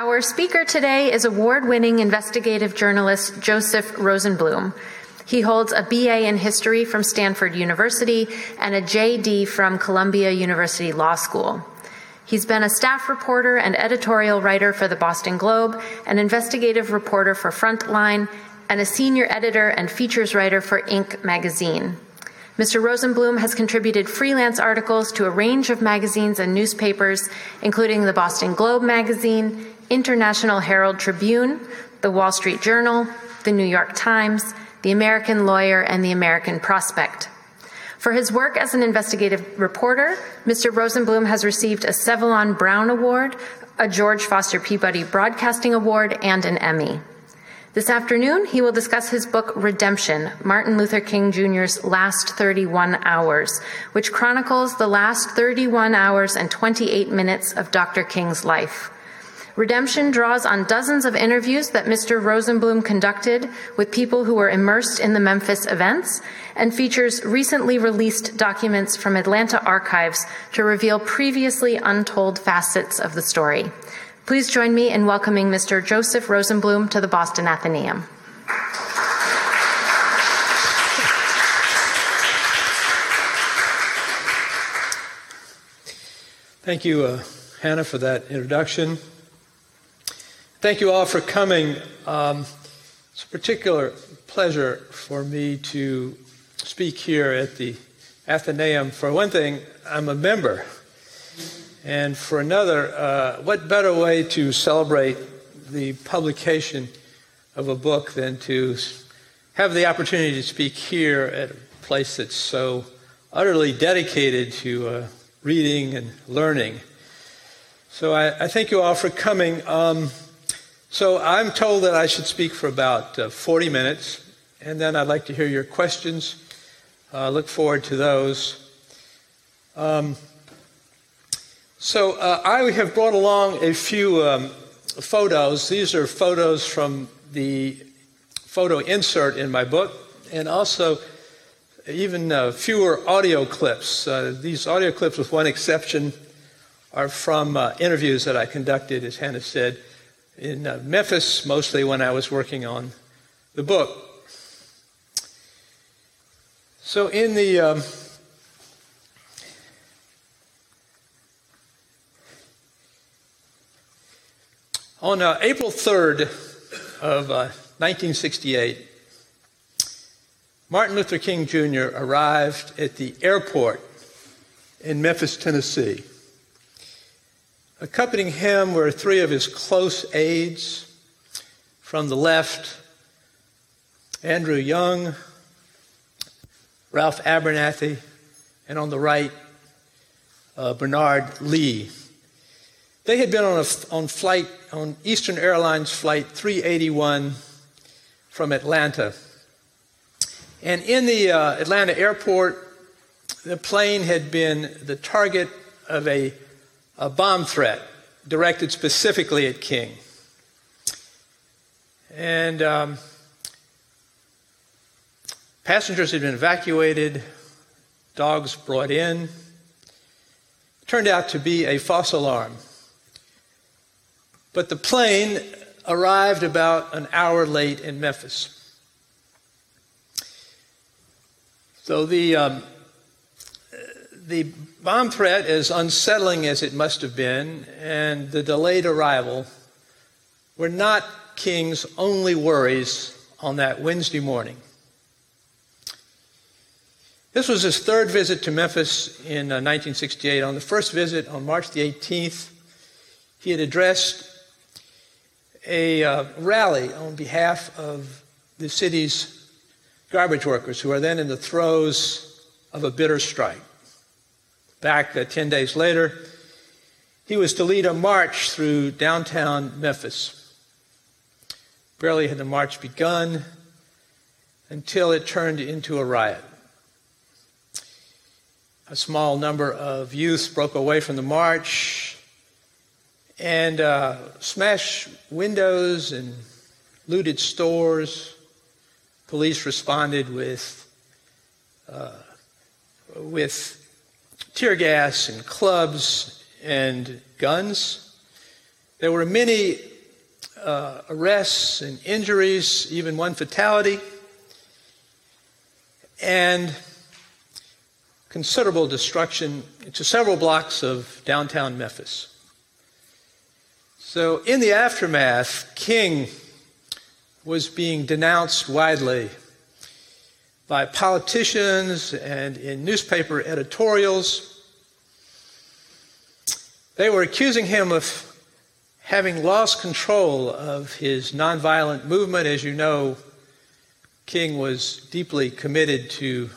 Our speaker today is award winning investigative journalist Joseph Rosenbloom. He holds a BA in history from Stanford University and a JD from Columbia University Law School. He's been a staff reporter and editorial writer for the Boston Globe, an investigative reporter for Frontline, and a senior editor and features writer for Inc. magazine. Mr. Rosenbloom has contributed freelance articles to a range of magazines and newspapers, including the Boston Globe magazine, International Herald Tribune, the Wall Street Journal, the New York Times, the American Lawyer, and the American Prospect. For his work as an investigative reporter, Mr. Rosenbloom has received a Sevellon Brown Award, a George Foster Peabody Broadcasting Award, and an Emmy. This afternoon, he will discuss his book Redemption Martin Luther King Jr.'s Last 31 Hours, which chronicles the last 31 hours and 28 minutes of Dr. King's life. Redemption draws on dozens of interviews that Mr. Rosenbloom conducted with people who were immersed in the Memphis events and features recently released documents from Atlanta archives to reveal previously untold facets of the story. Please join me in welcoming Mr. Joseph Rosenbloom to the Boston Athenaeum. Thank you, uh, Hannah, for that introduction. Thank you all for coming. Um, it's a particular pleasure for me to speak here at the Athenaeum. For one thing, I'm a member. And for another, uh, what better way to celebrate the publication of a book than to have the opportunity to speak here at a place that's so utterly dedicated to uh, reading and learning. So I, I, thank you all for coming. Um, so I'm told that I should speak for about uh, 40 minutes, and then I'd like to hear your questions. Uh, look forward to those. Um, so uh, I have brought along a few um, photos. These are photos from the photo insert in my book, and also even uh, fewer audio clips. Uh, these audio clips, with one exception, are from uh, interviews that I conducted, as Hannah said, in uh, Memphis, mostly when I was working on the book. So, in the um, on uh, April 3rd of uh, 1968, Martin Luther King Jr. arrived at the airport in Memphis, Tennessee. Accompanying him were three of his close aides. From the left, Andrew Young, Ralph Abernathy, and on the right, uh, Bernard Lee. They had been on, a, on flight, on Eastern Airlines flight 381 from Atlanta. And in the uh, Atlanta airport, the plane had been the target of a a bomb threat directed specifically at King. And um, passengers had been evacuated, dogs brought in. It turned out to be a false alarm. But the plane arrived about an hour late in Memphis. So the um, the bomb threat, as unsettling as it must have been, and the delayed arrival were not King's only worries on that Wednesday morning. This was his third visit to Memphis in uh, 1968. On the first visit, on March the 18th, he had addressed a uh, rally on behalf of the city's garbage workers who are then in the throes of a bitter strike. Back uh, 10 days later, he was to lead a march through downtown Memphis. Barely had the march begun until it turned into a riot. A small number of youths broke away from the march and uh, smashed windows and looted stores. Police responded with, uh, with tear gas and clubs and guns. There were many uh, arrests and injuries, even one fatality, and considerable destruction to several blocks of downtown Memphis. So, in the aftermath, King was being denounced widely by politicians and in newspaper editorials. They were accusing him of having lost control of his nonviolent movement. As you know, King was deeply committed to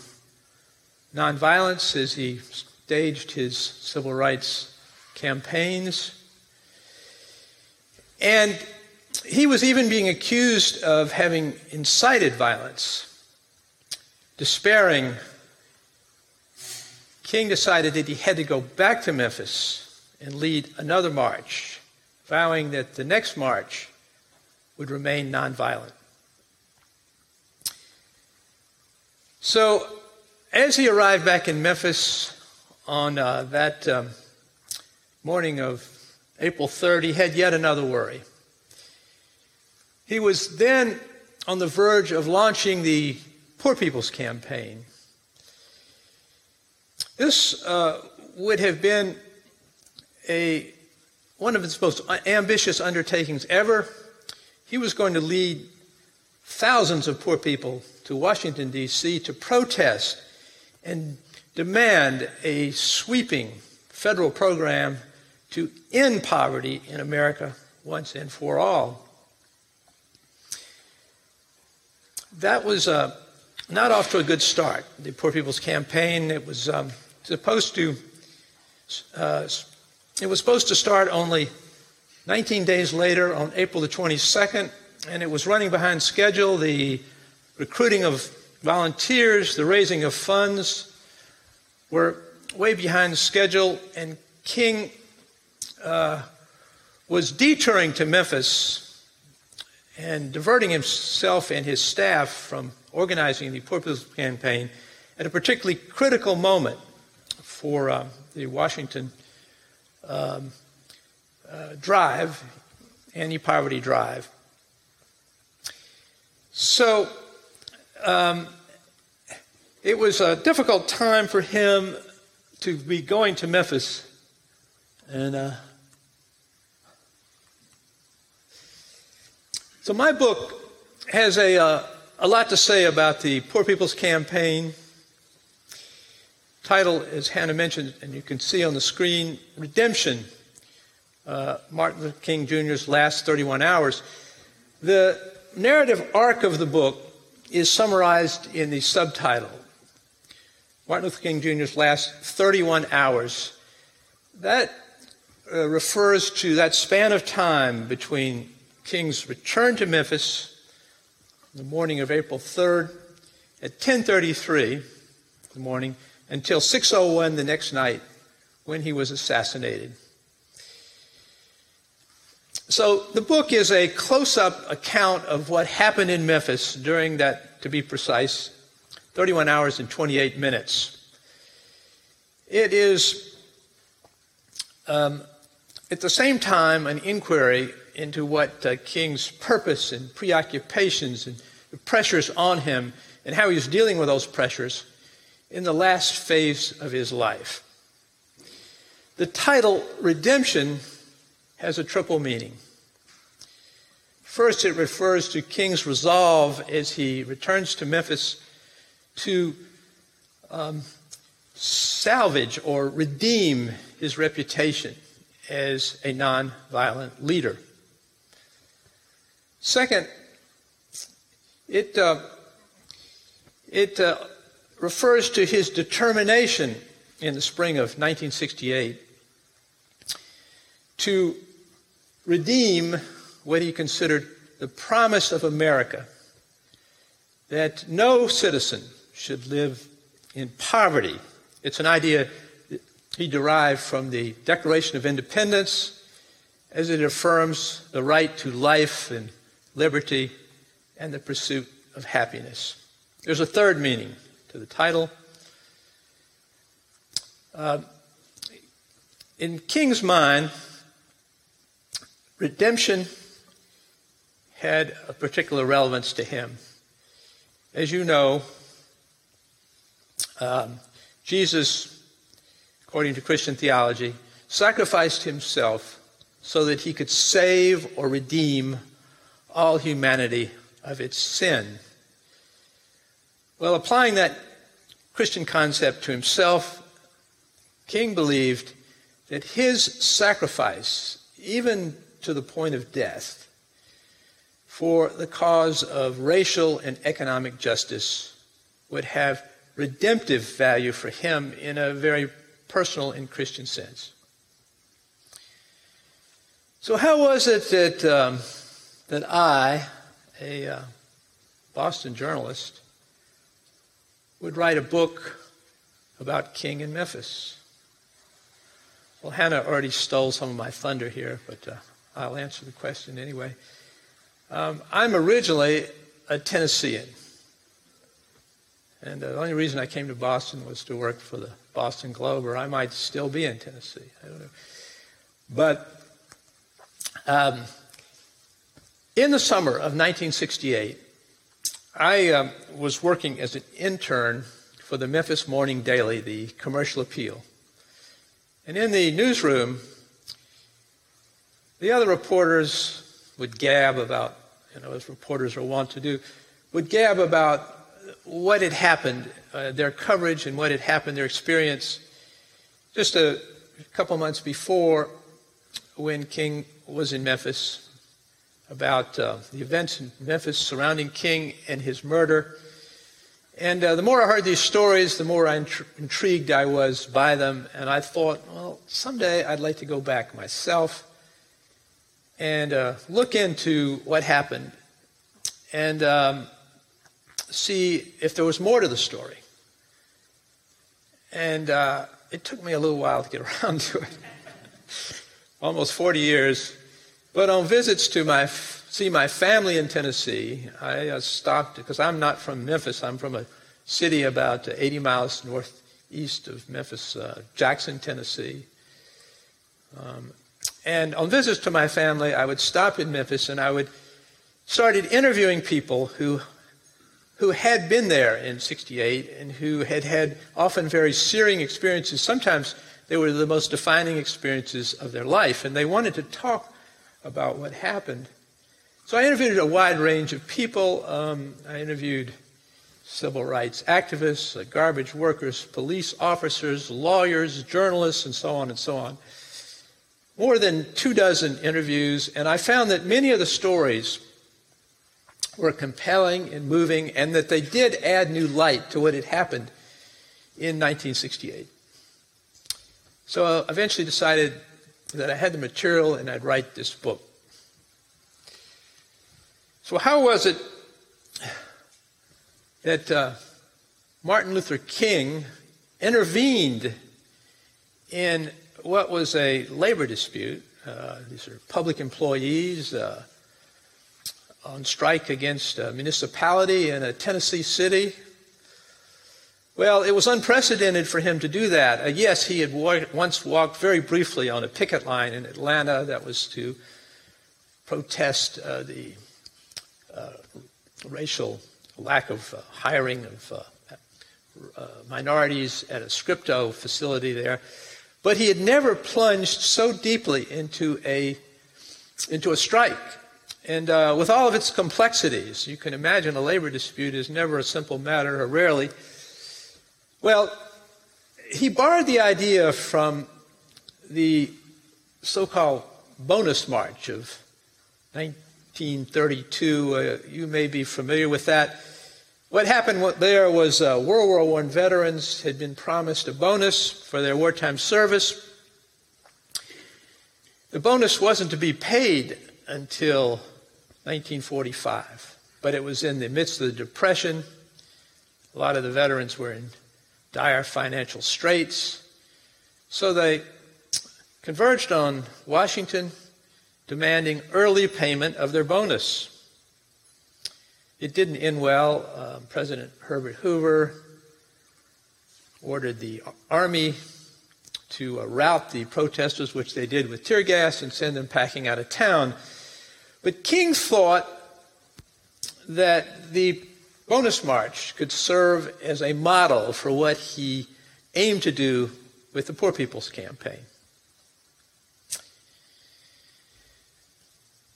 nonviolence as he staged his civil rights campaigns. And he was even being accused of having incited violence. Despairing, King decided that he had to go back to Memphis and lead another march, vowing that the next march would remain nonviolent. So, as he arrived back in Memphis on uh, that um, morning of April 3rd, he had yet another worry. He was then on the verge of launching the Poor People's Campaign. This uh, would have been a, one of its most ambitious undertakings ever. He was going to lead thousands of poor people to Washington, D.C. to protest and demand a sweeping federal program to end poverty in America once and for all. that was uh, not off to a good start. The Poor People's Campaign, it was um, supposed to, uh, it was supposed to start only 19 days later on April the 22nd, and it was running behind schedule. The recruiting of volunteers, the raising of funds were way behind schedule, and King uh, was detouring to Memphis and diverting himself and his staff from organizing the Poor People's Campaign at a particularly critical moment for uh, the Washington um, uh, drive, anti poverty drive. So um, it was a difficult time for him to be going to Memphis and uh, So, my book has a, uh, a lot to say about the Poor People's Campaign. Title, as Hannah mentioned, and you can see on the screen Redemption uh, Martin Luther King Jr.'s last 31 hours. The narrative arc of the book is summarized in the subtitle Martin Luther King Jr.'s last 31 hours. That uh, refers to that span of time between King's return to Memphis on the morning of April 3rd at 10:33 in the morning until 6:01 the next night when he was assassinated. So the book is a close-up account of what happened in Memphis during that to be precise 31 hours and 28 minutes. It is um, at the same time an inquiry into what uh, King's purpose and preoccupations and pressures on him and how he was dealing with those pressures in the last phase of his life. The title, Redemption, has a triple meaning. First, it refers to King's resolve as he returns to Memphis to um, salvage or redeem his reputation as a nonviolent leader. Second, it, uh, it uh, refers to his determination in the spring of 1968 to redeem what he considered the promise of America that no citizen should live in poverty. It's an idea he derived from the Declaration of Independence as it affirms the right to life and liberty, and the pursuit of happiness. There's a third meaning to the title. Uh, in King's mind, redemption had a particular relevance to him. As you know, um, Jesus, according to Christian theology, sacrificed himself so that he could save or redeem all humanity of its sin. Well, applying that Christian concept to himself, King believed that his sacrifice, even to the point of death, for the cause of racial and economic justice would have redemptive value for him in a very personal and Christian sense. So, how was it that, um, that I, a uh, Boston journalist, would write a book about King in Memphis? Well, Hannah already stole some of my thunder here, but uh, I'll answer the question anyway. Um, I'm originally a Tennessean. And the only reason I came to Boston was to work for the Boston Globe, or I might still be in Tennessee. I don't know. But um, in the summer of 1968, I um, was working as an intern for the Memphis Morning Daily, the commercial appeal. And in the newsroom, the other reporters would gab about, you know, as reporters are wont to do, would gab about what had happened, uh, their coverage and what had happened, their experience, just a couple months before when King was in Memphis, about uh, the events in Memphis surrounding King and his murder. And uh, the more I heard these stories, the more intri- intrigued I was by them. And I thought, well, someday I'd like to go back myself and uh, look into what happened and um, see if there was more to the story. And uh, it took me a little while to get around to it. Almost 40 years. But on visits to my see my family in Tennessee, I uh, stopped because I'm not from Memphis. I'm from a city about 80 miles northeast of Memphis, uh, Jackson, Tennessee. Um, and on visits to my family, I would stop in Memphis and I would started interviewing people who who had been there in 68 and who had had often very searing experiences. Sometimes they were the most defining experiences of their life, and they wanted to talk about what happened. So I interviewed a wide range of people. Um, I interviewed civil rights activists, uh, garbage workers, police officers, lawyers, journalists, and so on and so on. More than two dozen interviews, and I found that many of the stories were compelling and moving, and that they did add new light to what had happened in 1968. So I eventually decided that I had the material and I'd write this book. So, how was it that uh, Martin Luther King intervened in what was a labor dispute? Uh, these are public employees, uh, on strike against a municipality in a Tennessee city. Well, it was unprecedented for him to do that. Uh, yes, he had wa- once walked very briefly on a picket line in Atlanta that was to protest uh, the uh, racial lack of uh, hiring of uh, uh, minorities at a Scripto facility there. But he had never plunged so deeply into a, into a strike and with all of its complexities, you can imagine a labor dispute is never a simple matter, or rarely. Well, he borrowed the idea from the so called bonus march of 1932. Uh, you may be familiar with that. What happened there was uh, World War I veterans had been promised a bonus for their wartime service. The bonus wasn't to be paid until 1945. But it was in the midst of the Depression. A lot of the veterans were in dire financial straits. So they converged on Washington demanding early payment of their bonus. It didn't end well. Um, President Herbert Hoover ordered the Army to uh, rout the protesters, which they did with tear gas, and send them packing out of town. But King thought that the bonus march could serve as a model for what he aimed to do with the Poor People's Campaign.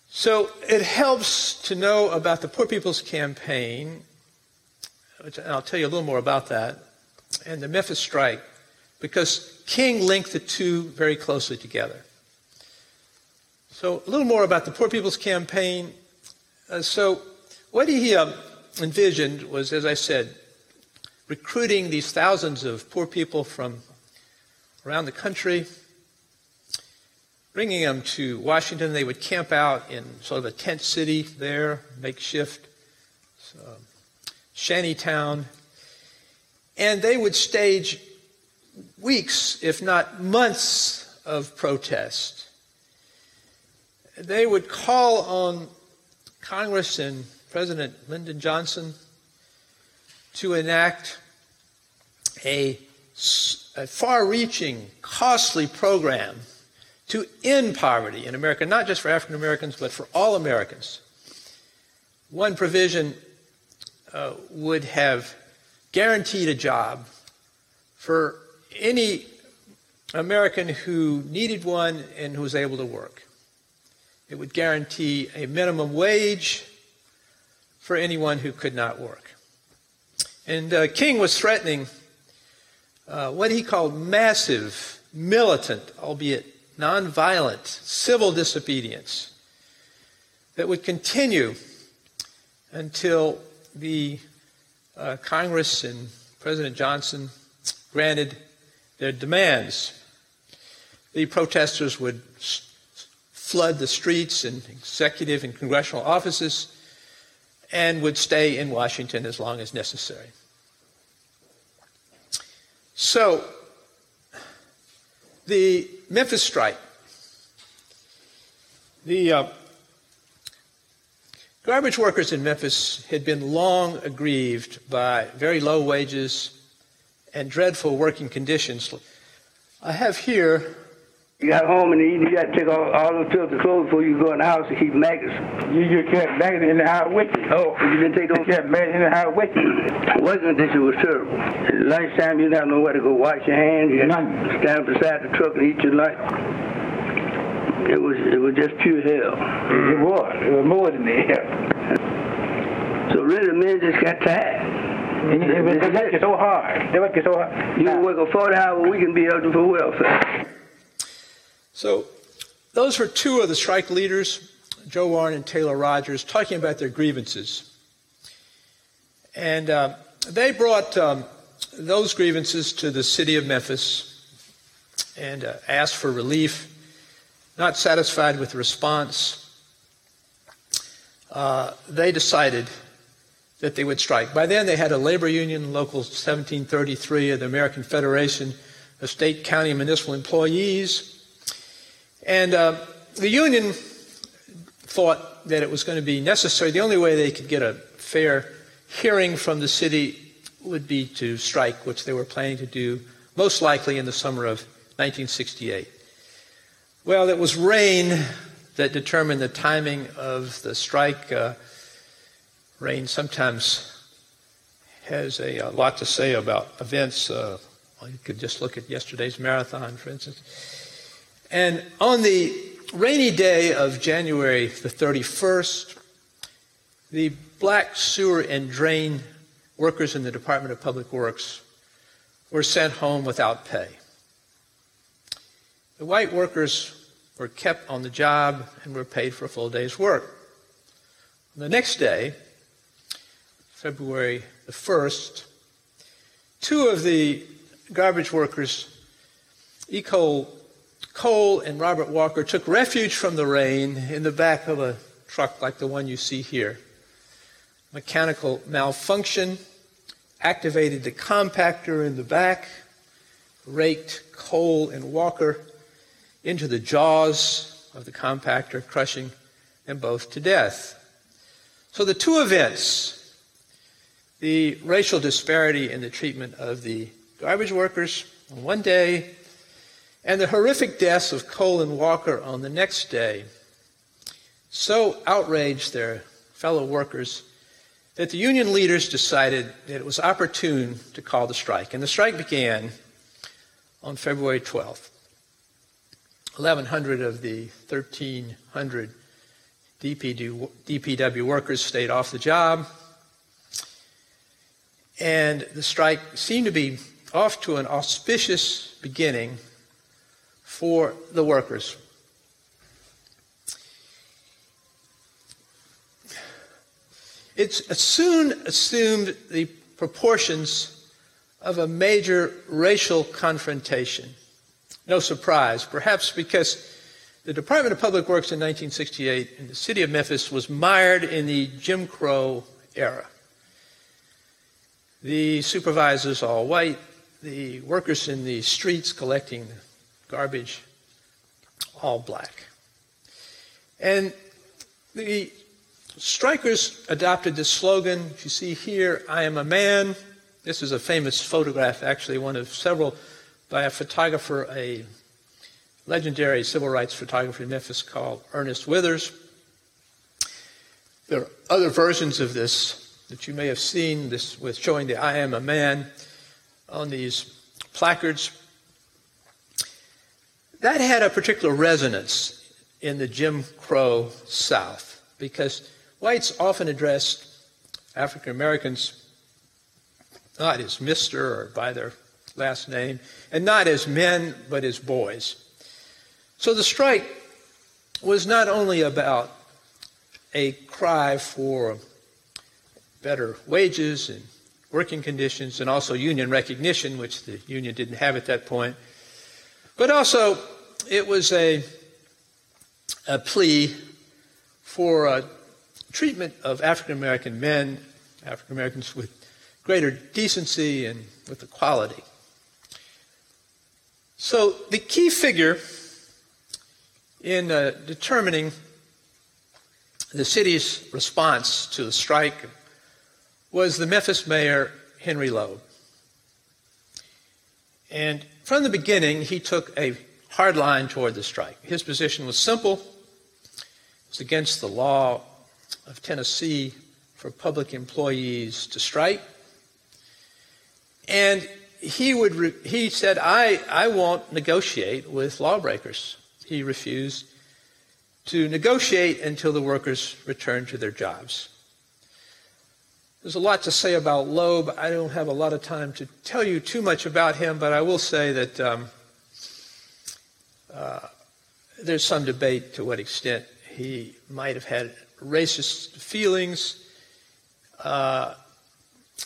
So it helps to know about the Poor People's Campaign, which I'll tell you a little more about that, and the Memphis strike, because King linked the two very closely together. So a little more about the Poor People's Campaign. Uh, so what he um, envisioned was, as I said, recruiting these thousands of poor people from around the country, bringing them to Washington. They would camp out in sort of a tent city there, makeshift shanty town, and they would stage weeks, if not months, of protest. They would call on Congress and President Lyndon Johnson to enact a, a far reaching, costly program to end poverty in America, not just for African Americans, but for all Americans. One provision uh, would have guaranteed a job for any American who needed one and who was able to work. It would guarantee a minimum wage for anyone who could not work. And uh, King was threatening uh, what he called massive, militant, albeit nonviolent, civil disobedience that would continue until the uh, Congress and President Johnson granted their demands. The protesters would flood the streets and executive and congressional offices and would stay in Washington as long as necessary. So, the Memphis strike, the uh, garbage workers in Memphis had been long aggrieved by very low wages and dreadful working conditions. I have here you got home in the evening, you got to take all, all those filthy clothes before you go in the house and keep maggots. You just kept maggots in the house with you. Oh, you didn't take those? You kept maggots in the house with you. Working condition was terrible. Lunchtime, you didn't know where to go wash your hands. You None. stand beside the truck and eat your lunch. It was it was just pure hell. Mm-hmm. It was. It was more than hell. So really, the men just got tired. And it, was, they worked you so hard. They worked so hard. You can work a 40 hour week and be eligible for welfare. So, those were two of the strike leaders, Joe Warren and Taylor Rogers, talking about their grievances. And uh, they brought um, those grievances to the city of Memphis and uh, asked for relief. Not satisfied with the response, uh, they decided that they would strike. By then, they had a labor union, Local 1733 of the American Federation of State, County, and Municipal Employees and uh, the union thought that it was going to be necessary. The only way they could get a fair hearing from the city would be to strike, which they were planning to do most likely in the summer of 1968. Well, it was rain that determined the timing of the strike. Uh, rain sometimes has a, a, lot to say about events. Uh, well, you could just look at yesterday's marathon, for instance. And on the rainy day of January the 31st, the black sewer and drain workers in the Department of Public Works were sent home without pay. The white workers were kept on the job and were paid for a full day's work. The next day, February the 1st, two of the garbage workers, Echol Cole and Robert Walker took refuge from the rain in the back of a truck like the one you see here. Mechanical malfunction activated the compactor in the back, raked Cole and Walker into the jaws of the compactor, crushing them both to death. So the two events, the racial disparity in the treatment of the garbage workers on one day And the horrific deaths of Cole and Walker on the next day so outraged their fellow workers that the union leaders decided that it was opportune to call the strike. And the strike began on February 12th. 1,100 of the 1,300 DPW workers stayed off the job. And the strike seemed to be off to an auspicious beginning for the workers. It soon assumed the proportions of a major racial confrontation. No surprise, perhaps because the Department of Public Works in 1968 in the city of Memphis was mired in the Jim Crow era. The supervisors all white, the workers in the streets collecting garbage all black. And the strikers adopted this slogan. You see here, I am a man. This is a famous photograph, actually, one of several by a photographer, a legendary civil rights photographer in Memphis called Ernest Withers. There are other versions of this that you may have seen, this with showing the I am a man on these placards. That had a particular resonance in the Jim Crow South because whites often addressed African Americans not as Mr. or by their last name, and not as men, but as boys. So the strike was not only about a cry for better wages and working conditions and also union recognition, which the union didn't have at that point, but also it was a, a plea for treatment of African American men, African Americans with greater decency and with equality. So the key figure in uh, determining the city's response to the strike was the Memphis mayor, Henry Loeb. And from the beginning, he took a hard line toward the strike. His position was simple it was against the law of Tennessee for public employees to strike. And he would re- he said, I, I won't negotiate with lawbreakers he refused to negotiate until the workers returned to their jobs. There's a lot to say about Loeb. I don't have a lot of time to tell you too much about him, but I will say that um, uh, there's some debate to what extent he might have had racist feelings. Uh,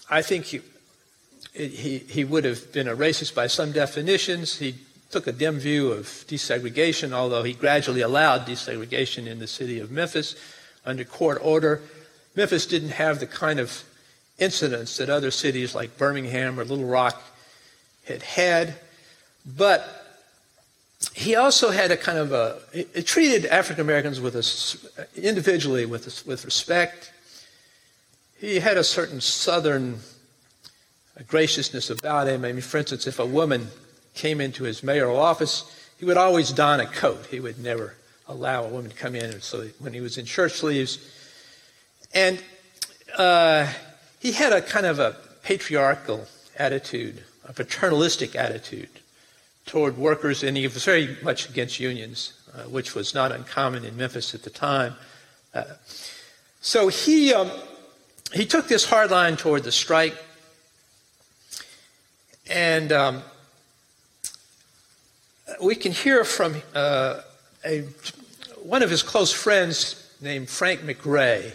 I think he, he, he would have been a racist by some definitions. He took a dim view of desegregation, although he gradually allowed desegregation in the city of Memphis under court order. Memphis didn't have the kind of incidents that other cities like Birmingham or Little Rock had had, but he also had a kind of a it treated African Americans with a, individually with a, with respect. He had a certain southern graciousness about him. I mean, for instance, if a woman came into his mayoral office, he would always don a coat. He would never allow a woman to come in. So when he was in shirt sleeves, and uh, he had a kind of a patriarchal attitude, a paternalistic attitude toward workers, and he was very much against unions, uh, which was not uncommon in Memphis at the time. Uh, so he um, he took this hard line toward the strike, and um, we can hear from uh, a, one of his close friends named Frank McRae,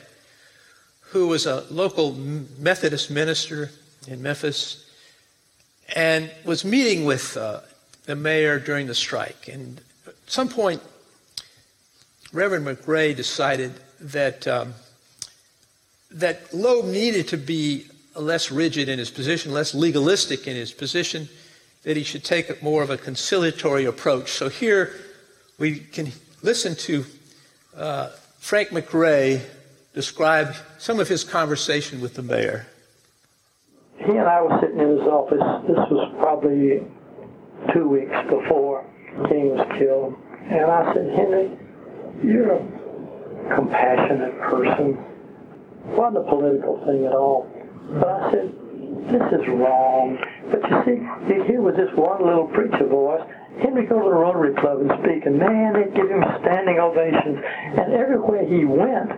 who was a local Methodist minister in Memphis and was meeting with uh, the mayor during the strike. And at some point, Reverend McRae decided that um, that Loeb needed to be less rigid in his position, less legalistic in his position, that he should take more of a conciliatory approach. So here we can listen to uh, Frank McRae describe some of his conversation with the mayor. He and I were sitting in his office. This was probably two weeks before King was killed. And I said, Henry, you're a compassionate person. Wasn't a political thing at all. But I said, this is wrong. But you see, here was this one little preacher voice. Henry go to the Rotary Club and speak, and man, they'd give him standing ovations. And everywhere he went,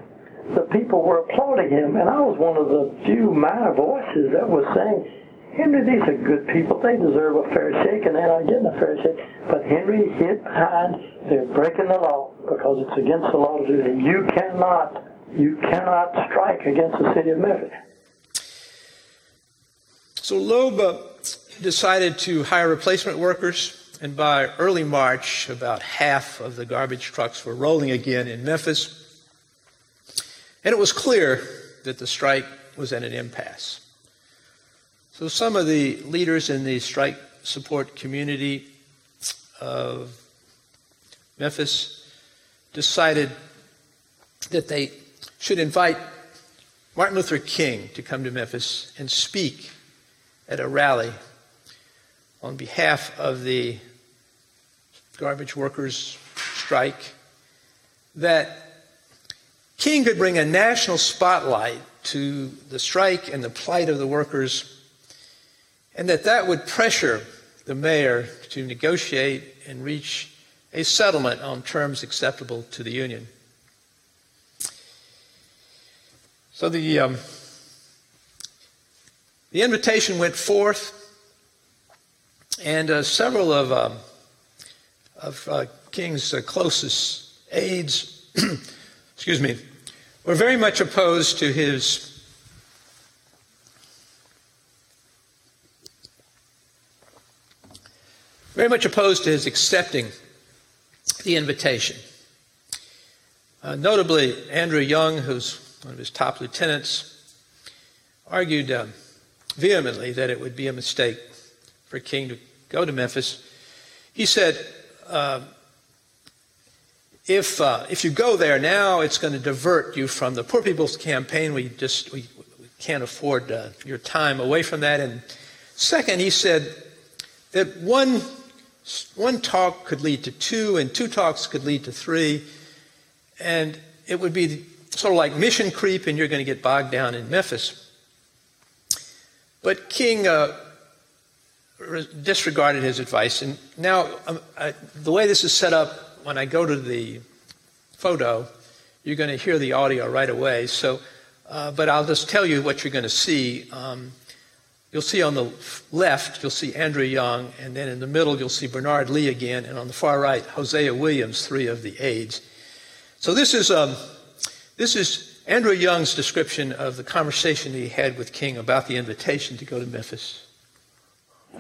the people were applauding him. And I was one of the few minor voices that was saying, Henry, these are good people. They deserve a fair shake, and they're not getting a fair shake. But Henry hid behind, they're breaking the law because it's against the law to do that. You cannot, you cannot strike against the city of Memphis. So Loeb uh, decided to hire replacement workers, and by early March, about half of the garbage trucks were rolling again in Memphis. And it was clear that the strike was at an impasse. So some of the leaders in the strike support community of Memphis decided that they should invite Martin Luther King to come to Memphis and speak at a rally on behalf of the garbage workers strike that King could bring a national spotlight to the strike and the plight of the workers and that that would pressure the mayor to negotiate and reach a settlement on terms acceptable to the union. So the, um, the invitation went forth, and uh, several of, um, of uh, King's uh, closest aides, excuse me, were very much opposed to his very much opposed to his accepting the invitation. Uh, notably, Andrew Young, who's one of his top lieutenants, argued um, vehemently that it would be a mistake for King to go to Memphis. He said, uh, if, uh, if you go there now, it's going to divert you from the Poor People's Campaign. We just we, we can't afford uh, your time away from that. And second, he said that one one talk could lead to two, and two talks could lead to three. And it would be sort of like mission creep, and you're going to get bogged down in Memphis. But King uh, disregarded his advice. And now, um, I, the way this is set up, when I go to the photo, you're going to hear the audio right away. So, uh, but I'll just tell you what you're going to see. Um, You'll see on the left, you'll see Andrew Young, and then in the middle, you'll see Bernard Lee again, and on the far right, Hosea Williams, three of the aides. So this is, um, this is Andrew Young's description of the conversation he had with King about the invitation to go to Memphis.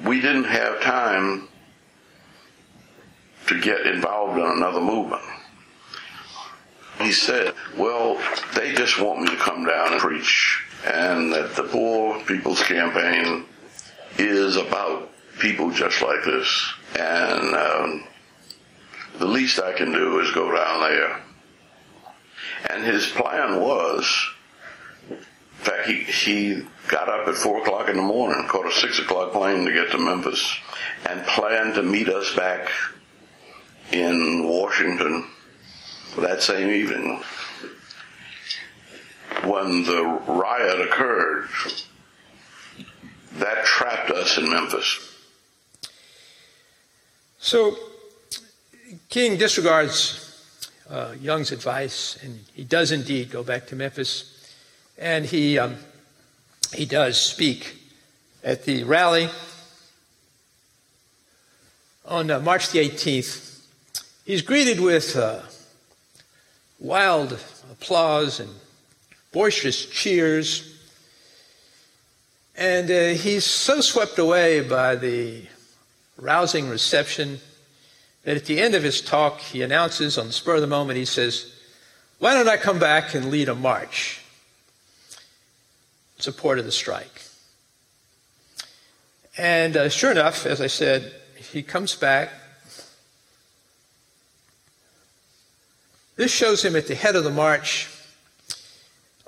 We didn't have time to get involved in another movement. He said, Well, they just want me to come down and preach and that the Poor People's Campaign is about people just like this. And um, the least I can do is go down there. And his plan was, in fact, he, he got up at 4 o'clock in the morning, caught a 6 o'clock plane to get to Memphis, and planned to meet us back in Washington that same evening when the riot occurred, that trapped us in Memphis. So King disregards uh, Young's advice, and he does indeed go back to Memphis, and he um, he does speak at the rally on uh, March the 18th. He's greeted with uh, wild applause and boisterous cheers. And uh, he's so swept away by the rousing reception that at the end of his talk, he announces on the spur of the moment, he says, Why don't I come back and lead a march in support of the strike? And uh, sure enough, as I said, he comes back. This shows him at the head of the march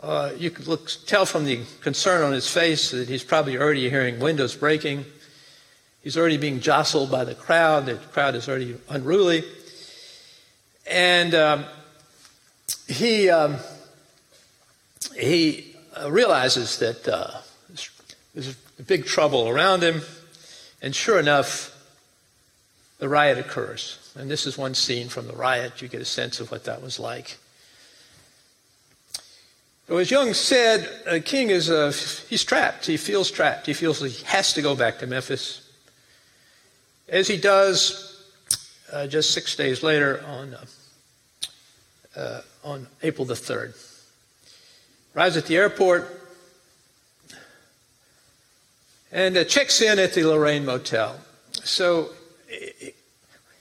uh, you can look, tell from the concern on his face that he's probably already hearing windows breaking. He's already being jostled by the crowd. The crowd is already unruly. And um, he, um, he realizes that uh, there's a big trouble around him. And sure enough, the riot occurs. And this is one scene from the riot. You get a sense of what that was like. As Young said, uh, King is uh, he's trapped. He feels trapped. He feels he has to go back to Memphis. As he does, uh, just six days later on uh, uh, on April the third, arrives at the airport and checks in at the Lorraine Motel. So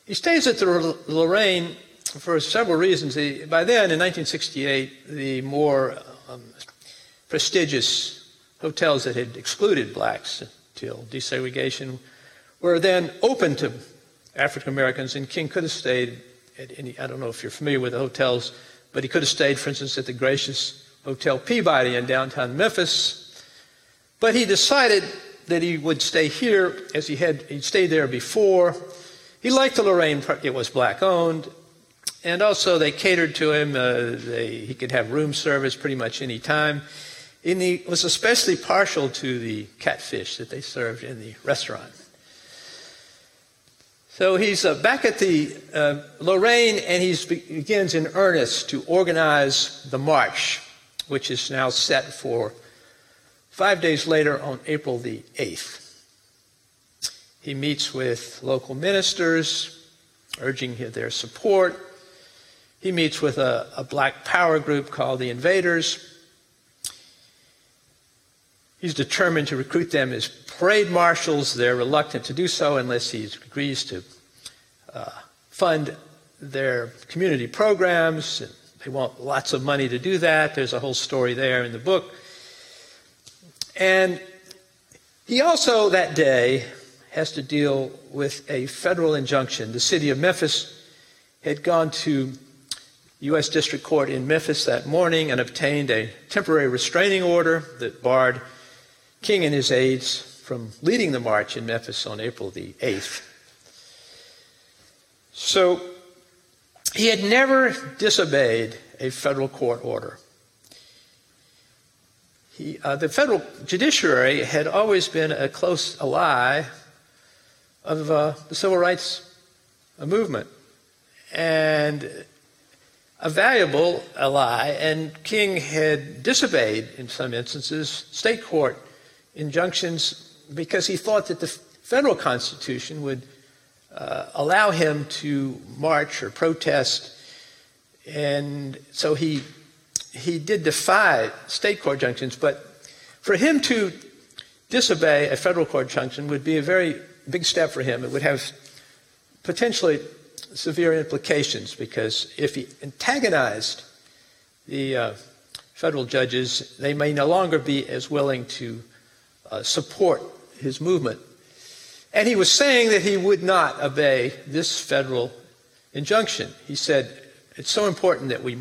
he stays at the Lorraine for several reasons. By then, in 1968, the more um, prestigious hotels that had excluded blacks until desegregation were then open to African Americans, and King could have stayed at any, I don't know if you're familiar with the hotels, but he could have stayed, for instance, at the gracious Hotel Peabody in downtown Memphis. But he decided that he would stay here as he had he'd stayed there before. He liked the Lorraine, it was black owned. And also, they catered to him. Uh, they, he could have room service pretty much any time. And he was especially partial to the catfish that they served in the restaurant. So he's uh, back at the uh, Lorraine, and he begins in earnest to organize the march, which is now set for five days later on April the 8th. He meets with local ministers, urging their support. He meets with a, a black power group called the Invaders. He's determined to recruit them as parade marshals. They're reluctant to do so unless he agrees to uh, fund their community programs. They want lots of money to do that. There's a whole story there in the book. And he also, that day, has to deal with a federal injunction. The city of Memphis had gone to U.S. District Court in Memphis that morning and obtained a temporary restraining order that barred King and his aides from leading the march in Memphis on April the 8th. So he had never disobeyed a federal court order. He, uh, the federal judiciary had always been a close ally of uh, the civil rights movement. And a valuable ally, and King had disobeyed, in some instances, state court injunctions because he thought that the federal constitution would uh, allow him to march or protest. And so he, he did defy state court injunctions, but for him to disobey a federal court injunction would be a very big step for him. It would have potentially severe implications because if he antagonized the uh, federal judges, they may no longer be as willing to uh, support his movement. And he was saying that he would not obey this federal injunction. He said, It's so important that we,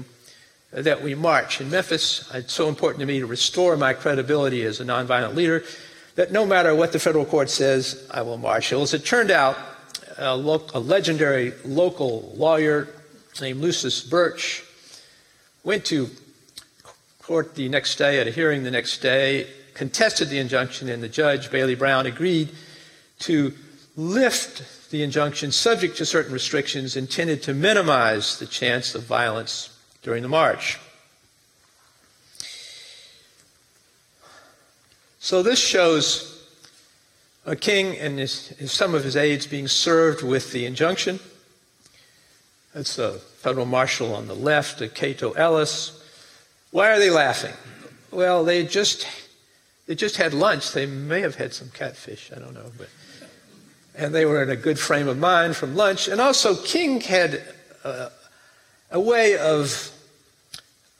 that we march in Memphis. It's so important to me to restore my credibility as a nonviolent leader that no matter what the federal court says, I will march. Well, as it turned out, a, lo- a legendary local lawyer named Lucius Burch went to court the next day, at a hearing the next day, contested the injunction, and the judge, Bailey Brown, agreed to lift the injunction subject to certain restrictions intended to minimize the chance of violence during the march. So this shows a king and his, some of his aides being served with the injunction. That's a federal marshal on the left, a Cato Ellis. Why are they laughing? Well, they just they just had lunch. They may have had some catfish. I don't know, but and they were in a good frame of mind from lunch. And also, King had a, a way of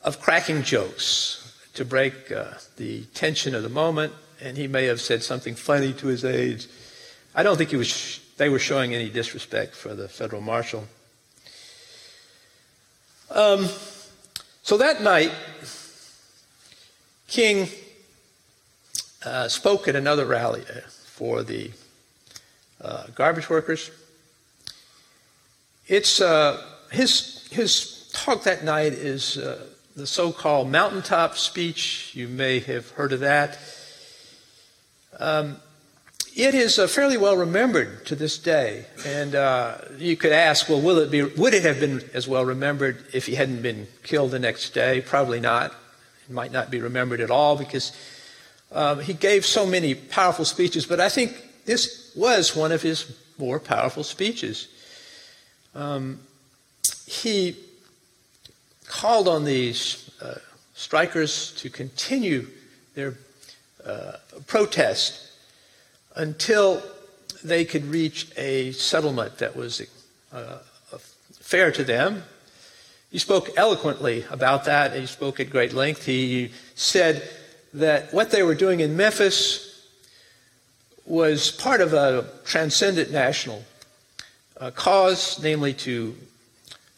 of cracking jokes to break uh, the tension of the moment and he may have said something funny to his aides. I don't think he was, they were showing any disrespect for the federal marshal. Um, so that night, King uh, spoke at another rally uh, for the uh, garbage workers. It's uh, his his talk that night is uh, the so-called mountaintop speech. You may have heard of that. Um, it is uh, fairly well remembered to this day, and uh, you could ask, well, will it be? Would it have been as well remembered if he hadn't been killed the next day? Probably not. It might not be remembered at all because um, he gave so many powerful speeches. But I think this was one of his more powerful speeches. Um, he called on these uh, strikers to continue their uh, protest until they could reach a settlement that was uh, fair to them. He spoke eloquently about that. And he spoke at great length. He said that what they were doing in Memphis was part of a transcendent national uh, cause, namely to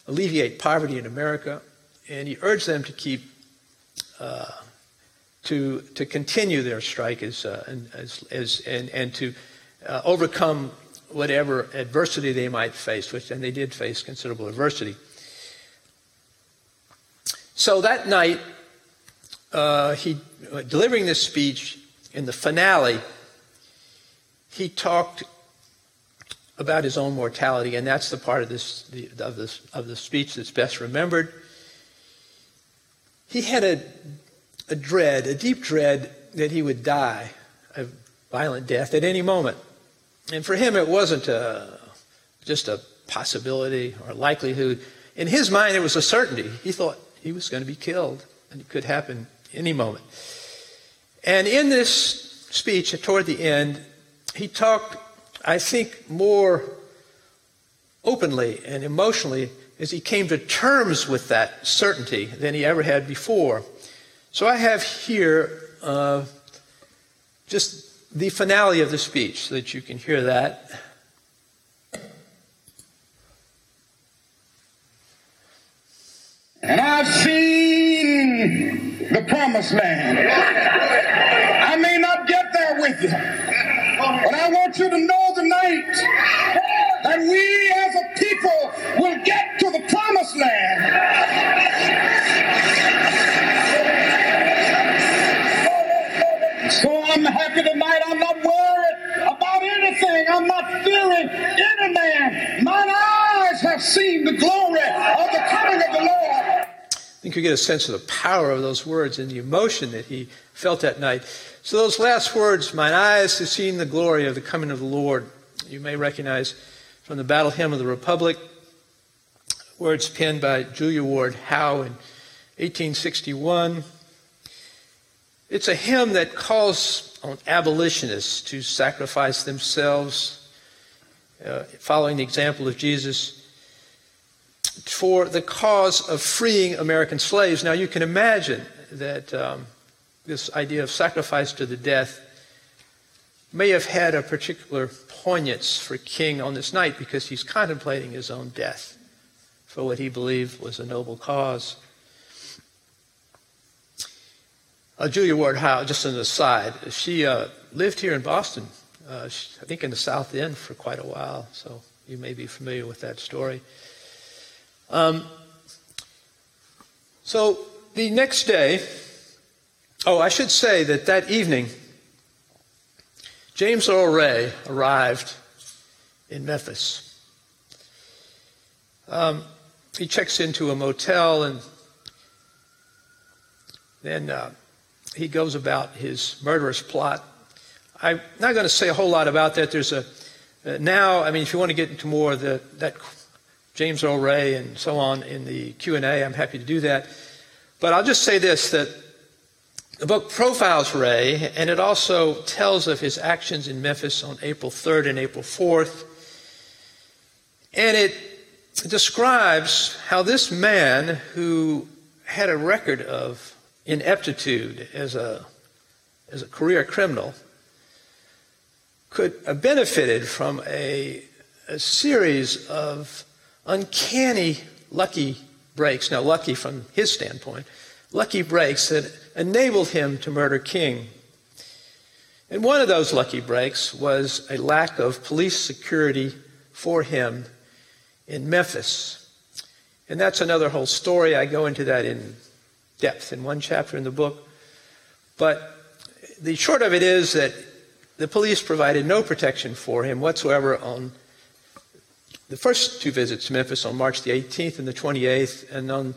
alleviate poverty in America. And he urged them to keep uh, to, to continue their strike as, uh, as, as, and, and to uh, overcome whatever adversity they might face, which, and they did face considerable adversity. So that night, uh, he, delivering this speech in the finale, he talked about his own mortality, and that's the part of this, the, of this of the speech that's best remembered. He had a a dread, a deep dread that he would die a violent death at any moment. And for him, it wasn't a, just a possibility or likelihood. In his mind, it was a certainty. He thought he was going to be killed, and it could happen any moment. And in this speech, toward the end, he talked, I think, more openly and emotionally as he came to terms with that certainty than he ever had before. So I have here uh, just the finale of the speech so that you can hear that. And I've seen the promised land. I may not get there with you, but I want you to know tonight that we as a people will get to the promised land. I'm happy tonight. I'm not worried about anything. I'm not fearing any man. Mine eyes have seen the glory of the coming of the Lord. I think you get a sense of the power of those words and the emotion that he felt that night. So those last words, mine eyes have seen the glory of the coming of the Lord, you may recognize from the Battle Hymn of the Republic, words penned by Julia Ward Howe in 1861. It's a hymn that calls on abolitionists to sacrifice themselves, uh, following the example of Jesus, for the cause of freeing American slaves. Now, you can imagine that um, this idea of sacrifice to the death may have had a particular poignance for King on this night because he's contemplating his own death for what he believed was a noble cause. Uh, Julia Ward Howe, just an aside, she uh, lived here in Boston, uh, she, I think in the South End for quite a while, so you may be familiar with that story. Um, so the next day, oh, I should say that that evening, James Earl Ray arrived in Memphis. Um, he checks into a motel and then uh, he goes about his murderous plot. I'm not going to say a whole lot about that. There's a uh, now. I mean, if you want to get into more of the that James Earl Ray and so on in the Q and A, I'm happy to do that. But I'll just say this: that the book profiles Ray, and it also tells of his actions in Memphis on April 3rd and April 4th, and it describes how this man who had a record of ineptitude as a, as a career criminal could have benefited from a, a series of uncanny lucky breaks. Now, lucky from his standpoint, lucky breaks that enabled him to murder King. And one of those lucky breaks was a lack of police security for him in Memphis. And that's another whole story. I go into that in depth in one chapter in the book. But the short of it is that the police provided no protection for him whatsoever on the first two visits to Memphis on March the 18th and the 28th. And on,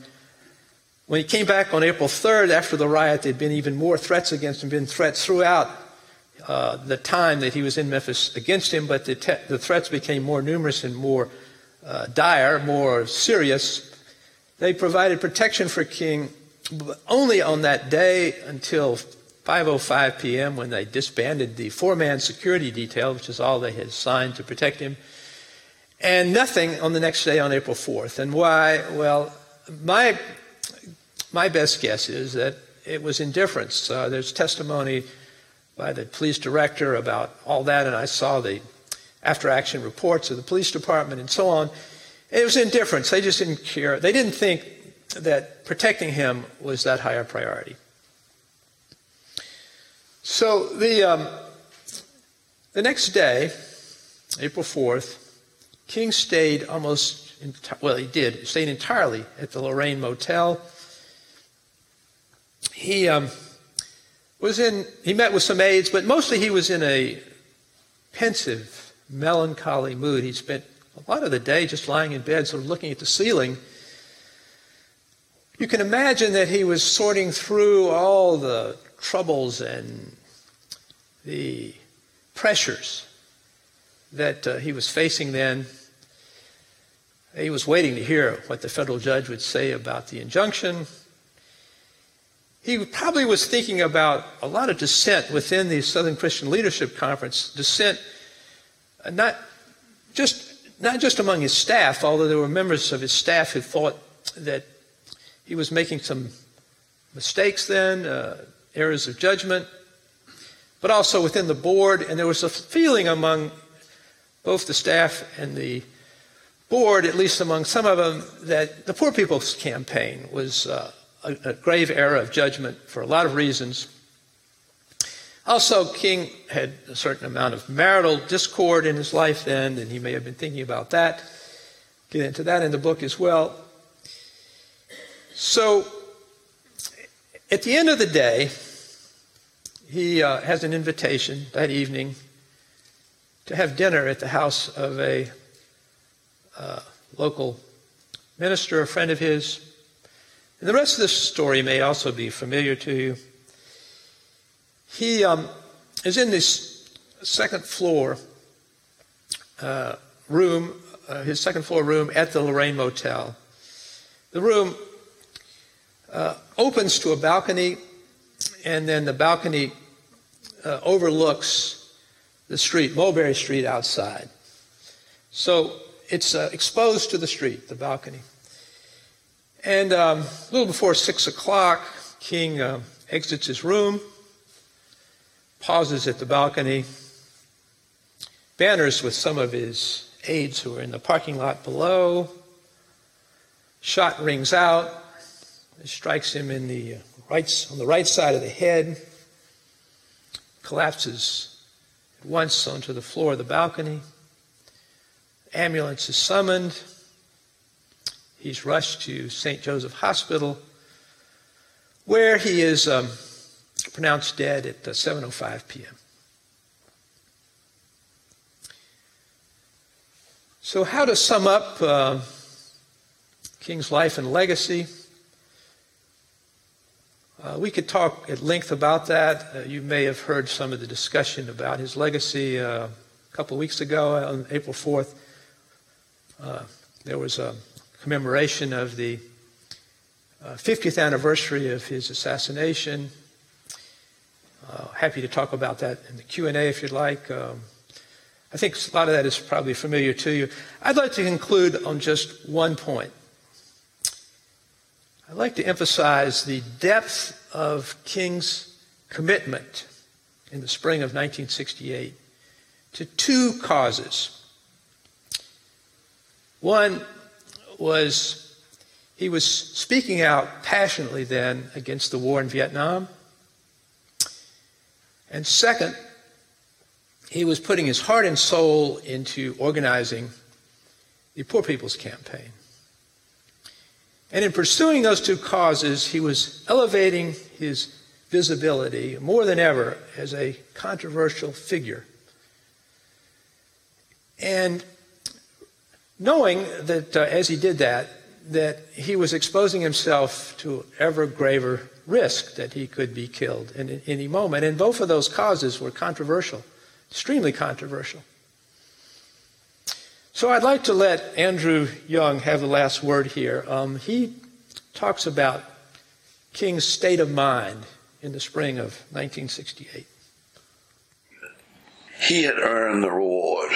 when he came back on April 3rd after the riot, there'd been even more threats against him, been threats throughout uh, the time that he was in Memphis against him, but the, te- the threats became more numerous and more uh, dire, more serious. They provided protection for King only on that day until 5:05 p.m. when they disbanded the four-man security detail, which is all they had signed to protect him, and nothing on the next day on April 4th. And why? Well, my my best guess is that it was indifference. Uh, there's testimony by the police director about all that, and I saw the after action reports of the police department and so on. It was indifference. They just didn't care. They didn't think that protecting him was that higher priority. So the, um, the next day, April 4th, King stayed almost, enti- well, he did, stayed entirely at the Lorraine Motel. He um, was in, he met with some aides, but mostly he was in a pensive, melancholy mood. He spent a lot of the day just lying in bed, sort of looking at the ceiling. You can imagine that he was sorting through all the troubles and the pressures that uh, he was facing then. He was waiting to hear what the federal judge would say about the injunction. He probably was thinking about a lot of dissent within the Southern Christian Leadership Conference, dissent uh, not just not just among his staff, although there were members of his staff who thought that he was making some mistakes then, uh, errors of judgment, but also within the board. And there was a feeling among both the staff and the board, at least among some of them, that the Poor People's Campaign was uh, a, a grave error of judgment for a lot of reasons. Also, King had a certain amount of marital discord in his life then, and he may have been thinking about that. Get into that in the book as well. So, at the end of the day, he uh, has an invitation that evening to have dinner at the house of a uh, local minister, a friend of his. And the rest of this story may also be familiar to you. He um, is in this second floor uh, room, uh, his second floor room at the Lorraine Motel. The room uh, opens to a balcony, and then the balcony uh, overlooks the street, Mulberry Street outside. So it's uh, exposed to the street, the balcony. And um, a little before six o'clock, King uh, exits his room, pauses at the balcony, banners with some of his aides who are in the parking lot below. Shot rings out, it strikes him in the right, on the right side of the head, collapses at once onto the floor of the balcony. Ambulance is summoned. He's rushed to St. Joseph Hospital, where he is um, pronounced dead at 7:05 p.m. So, how to sum up uh, King's life and legacy? Uh, we could talk at length about that. Uh, you may have heard some of the discussion about his legacy uh, a couple of weeks ago on April 4th. Uh, there was a commemoration of the 50th uh, anniversary of his assassination. Uh, happy to talk about that in the Q&A if you'd like. Um, I think a lot of that is probably familiar to you. I'd like to conclude on just one point. I'd like to emphasize the depth of King's commitment in the spring of 1968 to two causes. One was he was speaking out passionately then against the war in Vietnam. And second, he was putting his heart and soul into organizing the Poor People's Campaign. And in pursuing those two causes, he was elevating his visibility more than ever as a controversial figure. And knowing that uh, as he did that, that he was exposing himself to ever graver risk that he could be killed in any moment. And both of those causes were controversial, extremely controversial. So I'd like to let Andrew Young have the last word here. Um, he talks about King's state of mind in the spring of 1968. He had earned the reward,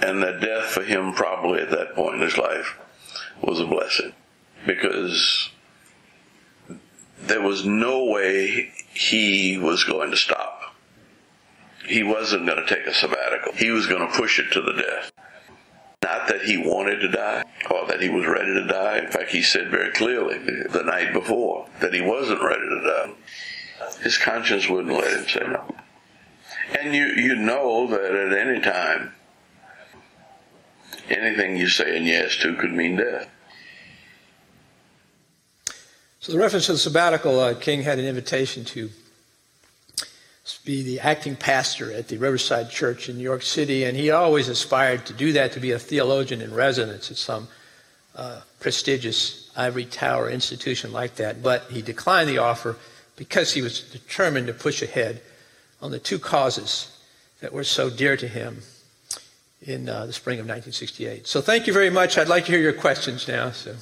and the death for him, probably at that point in his life, was a blessing because there was no way he was going to stop. He wasn't going to take a sabbatical. He was going to push it to the death. Not that he wanted to die or that he was ready to die. In fact, he said very clearly the night before that he wasn't ready to die. His conscience wouldn't let him say no. And you, you know that at any time, anything you say a yes to could mean death. So, the reference to the sabbatical, uh, King had an invitation to be the acting pastor at the Riverside Church in New York City, and he always aspired to do that, to be a theologian in residence at some uh, prestigious ivory tower institution like that. But he declined the offer because he was determined to push ahead on the two causes that were so dear to him in uh, the spring of 1968. So thank you very much. I'd like to hear your questions now. So.